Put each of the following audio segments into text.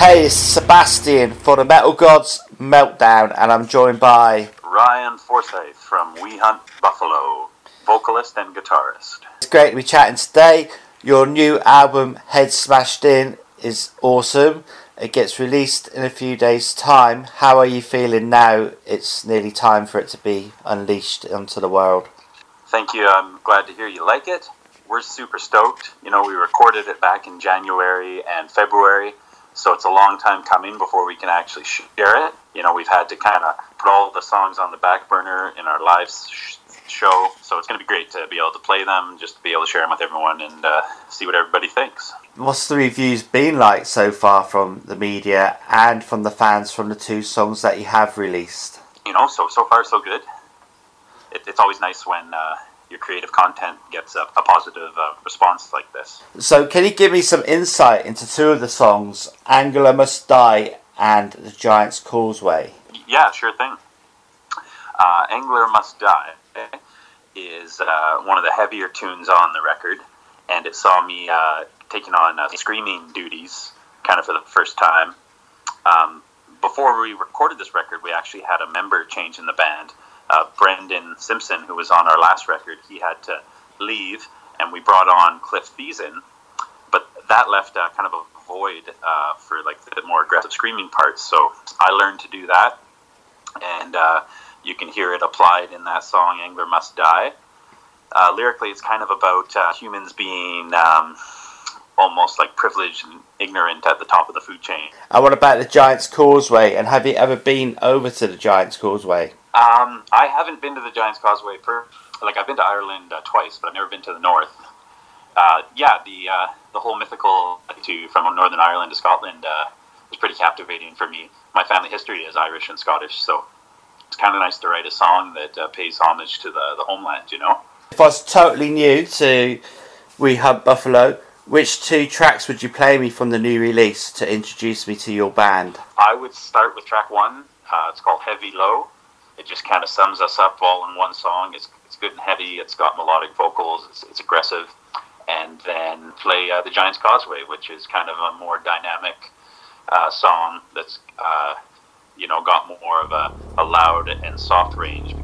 Hey, it's Sebastian for the Metal Gods Meltdown, and I'm joined by Ryan Forsyth from We Hunt Buffalo, vocalist and guitarist. It's great to be chatting today. Your new album, Head Smashed In, is awesome. It gets released in a few days' time. How are you feeling now? It's nearly time for it to be unleashed onto the world. Thank you. I'm glad to hear you like it. We're super stoked. You know, we recorded it back in January and February so it's a long time coming before we can actually share it. You know, we've had to kind of put all the songs on the back burner in our live sh- show. So it's going to be great to be able to play them, just to be able to share them with everyone and uh, see what everybody thinks. What's the reviews been like so far from the media and from the fans from the two songs that you have released? You know, so so far so good. It, it's always nice when uh, your creative content gets a, a positive uh, response like this. So, can you give me some insight into two of the songs, Angler Must Die and The Giant's Causeway? Yeah, sure thing. Uh, Angler Must Die is uh, one of the heavier tunes on the record, and it saw me uh, taking on uh, screaming duties kind of for the first time. Um, before we recorded this record, we actually had a member change in the band uh, Brendan Simpson, who was on our last record, he had to leave, and we brought on Cliff Thiessen. But that left a, kind of a void uh, for like the more aggressive screaming parts. So I learned to do that, and uh, you can hear it applied in that song "Angler Must Die." Uh, lyrically, it's kind of about uh, humans being um, almost like privileged and ignorant at the top of the food chain. And what about the Giant's Causeway? And have you ever been over to the Giant's Causeway? Um, I haven't been to the Giants Causeway for like I've been to Ireland uh, twice, but I've never been to the north. Uh, yeah, the uh, the whole mythical to from Northern Ireland to Scotland uh, was pretty captivating for me. My family history is Irish and Scottish, so it's kind of nice to write a song that uh, pays homage to the the homeland. You know. If I was totally new to We Hunt Buffalo, which two tracks would you play me from the new release to introduce me to your band? I would start with track one. Uh, it's called Heavy Low it just kind of sums us up all in one song. It's, it's good and heavy. It's got melodic vocals. It's, it's aggressive. And then play uh, the Giant's Causeway, which is kind of a more dynamic uh, song that's uh, you know got more of a, a loud and soft range.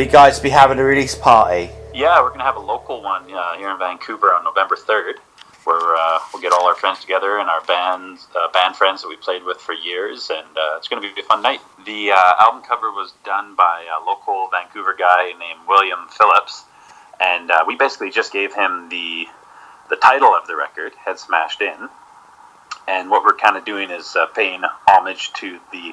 You guys be having a release party? Yeah, we're going to have a local one uh, here in Vancouver on November 3rd, where uh, we'll get all our friends together and our bands, uh, band friends that we played with for years, and uh, it's going to be a fun night. The uh, album cover was done by a local Vancouver guy named William Phillips, and uh, we basically just gave him the the title of the record, Head Smashed In, and what we're kind of doing is paying homage to the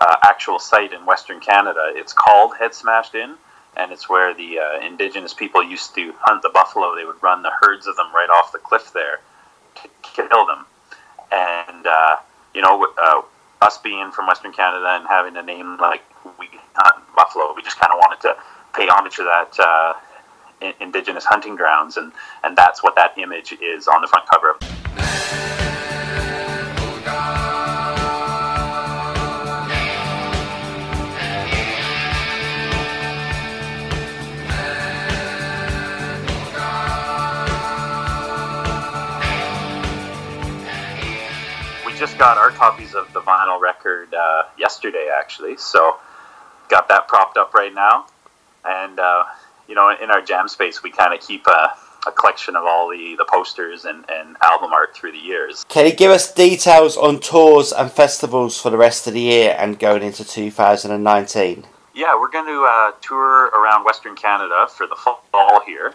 actual site in Western Canada. It's called Head Smashed In and it's where the uh, indigenous people used to hunt the buffalo. They would run the herds of them right off the cliff there to kill them. And uh, you know, uh, us being from Western Canada and having a name like we hunt buffalo, we just kind of wanted to pay homage to that uh, indigenous hunting grounds, and and that's what that image is on the front cover of. Just got our copies of the vinyl record uh, yesterday, actually. So got that propped up right now, and uh, you know, in our jam space, we kind of keep a, a, collection of all the, the posters and, and album art through the years. Can you give us details on tours and festivals for the rest of the year and going into 2019? Yeah, we're going to uh, tour around Western Canada for the fall here,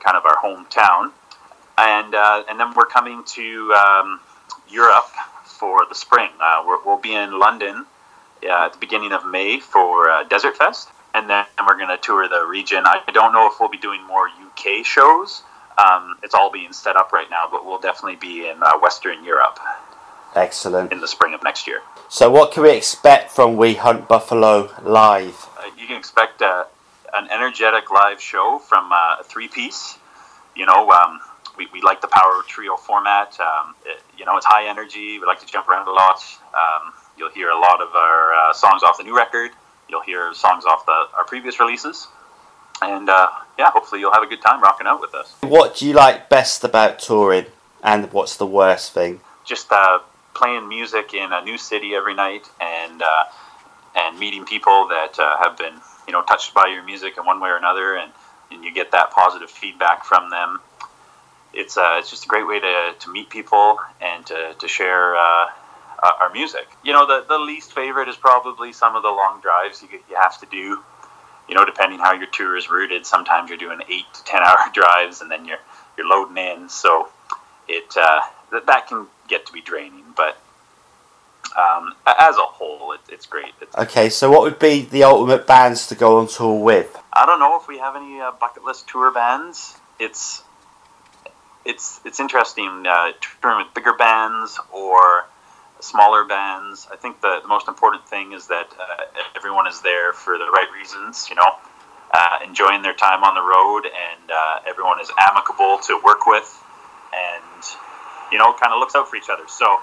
kind of our hometown, and uh, and then we're coming to. Um, Europe for the spring. Uh, we will be in London uh, at the beginning of May for uh, Desert Fest, and then we're going to tour the region. I don't know if we'll be doing more UK shows. Um, it's all being set up right now, but we'll definitely be in uh, Western Europe. Excellent. In the spring of next year. So, what can we expect from We Hunt Buffalo live? Uh, you can expect uh, an energetic live show from a three piece. You know, um, we, we like the power trio format. Um, it, you know, it's high energy. We like to jump around a lot. Um, you'll hear a lot of our uh, songs off the new record. You'll hear songs off the our previous releases. And uh, yeah, hopefully you'll have a good time rocking out with us. What do you like best about touring, and what's the worst thing? Just uh, playing music in a new city every night, and uh, and meeting people that uh, have been you know touched by your music in one way or another, and and you get that positive feedback from them it's uh, it's just a great way to, to meet people and to, to share uh, our music. You know, the, the least favorite is probably some of the long drives you, you have to do. You know, depending how your tour is routed, sometimes you're doing eight to ten hour drives and then you're you're loading in. So it uh, that that can get to be draining, but um, as a whole, it, it's great. It's okay, so what would be the ultimate bands to go on tour with? I don't know if we have any uh, bucket list tour bands. It's it's it's interesting uh, touring with bigger bands or smaller bands. I think the, the most important thing is that uh, everyone is there for the right reasons. You know, uh, enjoying their time on the road, and uh, everyone is amicable to work with, and you know, kind of looks out for each other. So I,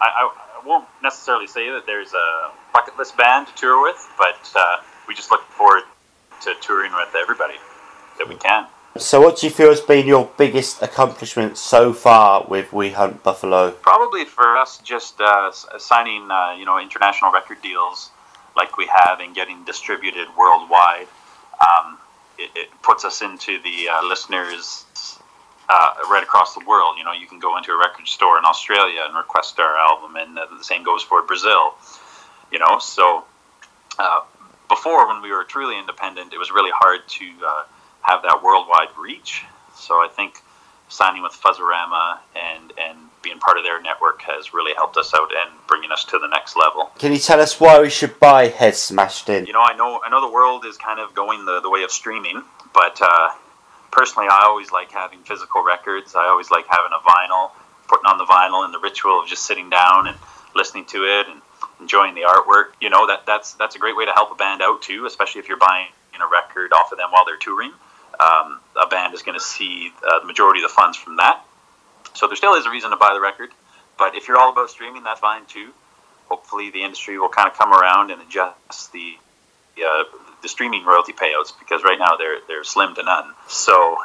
I, I, won't necessarily say that there's a bucket list band to tour with, but uh, we just look forward to touring with everybody that we can. So, what do you feel has been your biggest accomplishment so far with We Hunt Buffalo? Probably for us, just uh, signing uh, you know international record deals like we have and getting distributed worldwide. Um, it, it, puts us into the uh, listeners uh, right across the world. You know, you can go into a record store in Australia and request our album, and the same goes for Brazil. You know, so uh, before when we were truly independent, it was really hard to uh, have that worldwide reach. So I think signing with Fuzzorama and and being part of their network has really helped us out and bringing us to the next level. Can you tell us why we should buy Head Smashed In? You know, I know I know the world is kind of going the, the way of streaming, but uh, personally, I always like having physical records. I always like having a vinyl, putting on the vinyl, and the ritual of just sitting down and listening to it and enjoying the artwork. You know, that that's that's a great way to help a band out too, especially if you're buying a record off of them while they're touring um, a band is going to see uh, the majority of the funds from that. So there still is a reason to buy the record, but if you're all about streaming, that's fine too. Hopefully, the industry will kind of come around and adjust the uh, the streaming royalty payouts because right now they're they're slim to none. So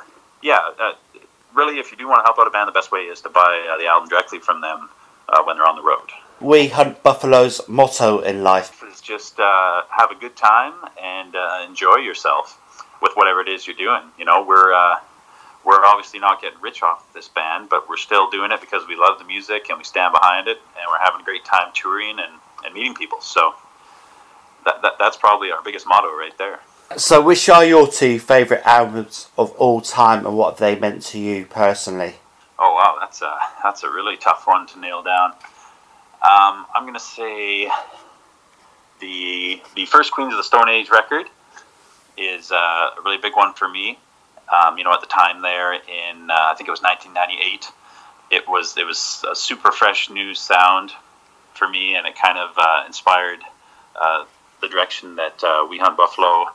yeah, uh, really, if you do want to help out a band, the best way is to buy uh, the album directly from them uh, when they're on the road. We Hunt Buffalo's motto in life? Is just uh, have a good time and uh, enjoy yourself with whatever it is you're doing. You know, we're uh, we're obviously not getting rich off this band, but we're still doing it because we love the music and we stand behind it, and we're having a great time touring and, and meeting people. So that, that that's probably our biggest motto right there. So, which are your two favourite albums of all time, and what have they meant to you personally? Oh wow, that's a that's a really tough one to nail down. Um, I'm gonna say the the first Queens of the Stone Age record is uh, a really big one for me. Um, you know, at the time there in uh, I think it was 1998, it was it was a super fresh new sound for me, and it kind of uh, inspired uh, the direction that uh, We Hunt Buffalo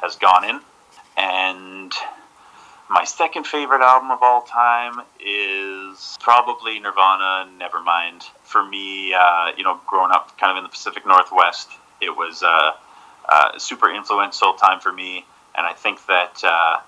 has gone in. And my second favorite album of all time is probably Nirvana Nevermind. For me, uh, you know, growing up kind of in the Pacific Northwest, it was uh, super influential time for me. And I think that uh,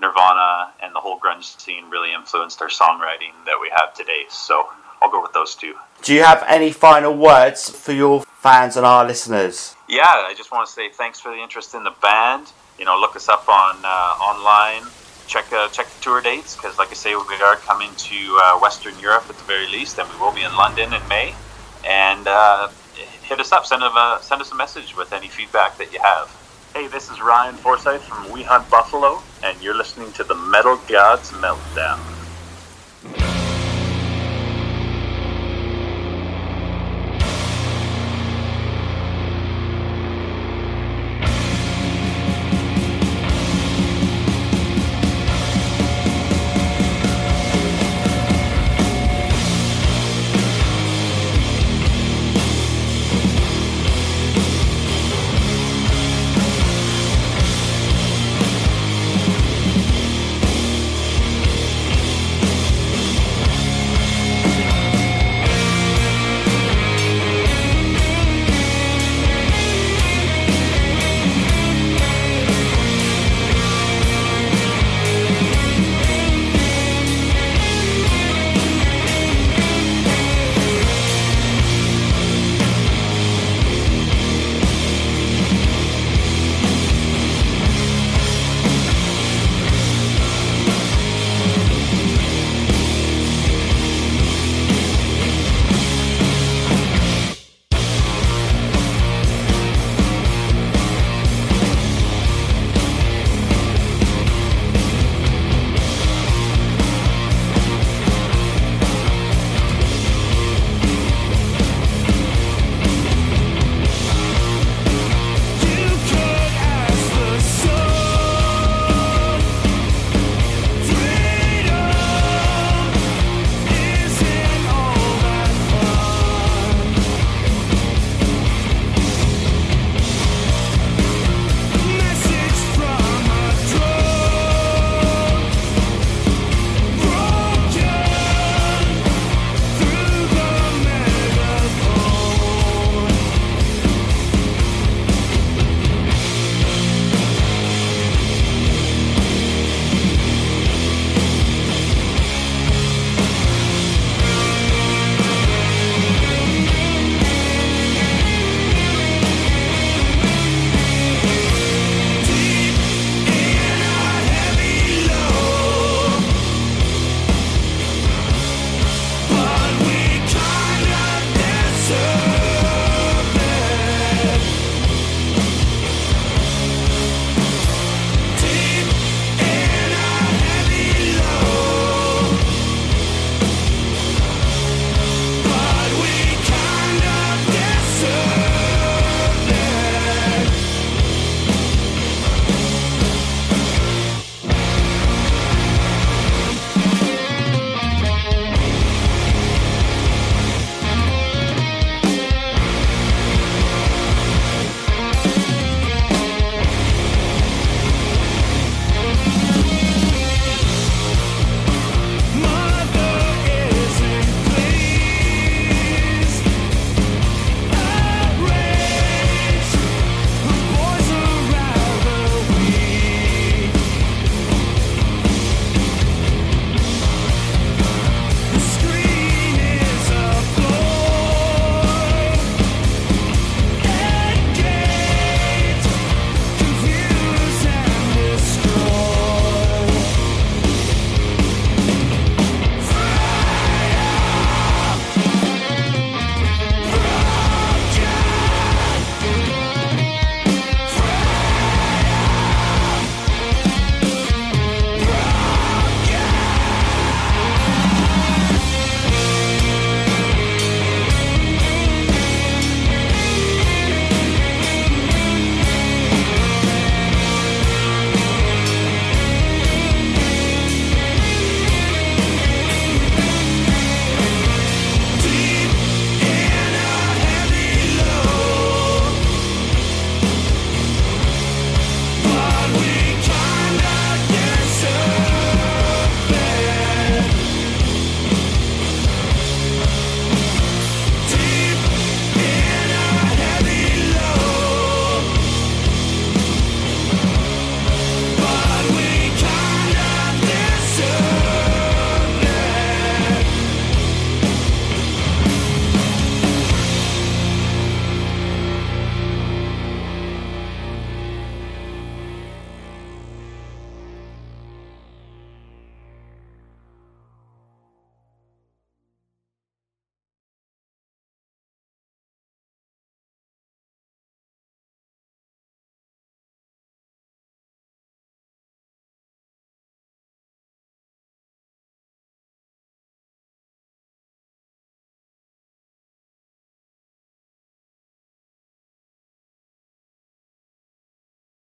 Nirvana and the whole grunge scene really influenced our songwriting that we have today. So I'll go with those two. Do you have any final words for your fans and our listeners? Yeah, I just want to say thanks for the interest in the band. You know, look us up on uh, online. Check uh, check the tour dates because, like I say, we are coming to uh, Western Europe at the very least, and we will be in London in May. And uh, hit us up, send, a, uh, send us a message with any feedback that you have. Hey, this is Ryan Forsyth from We Hunt Buffalo, and you're listening to the Metal Gods Meltdown.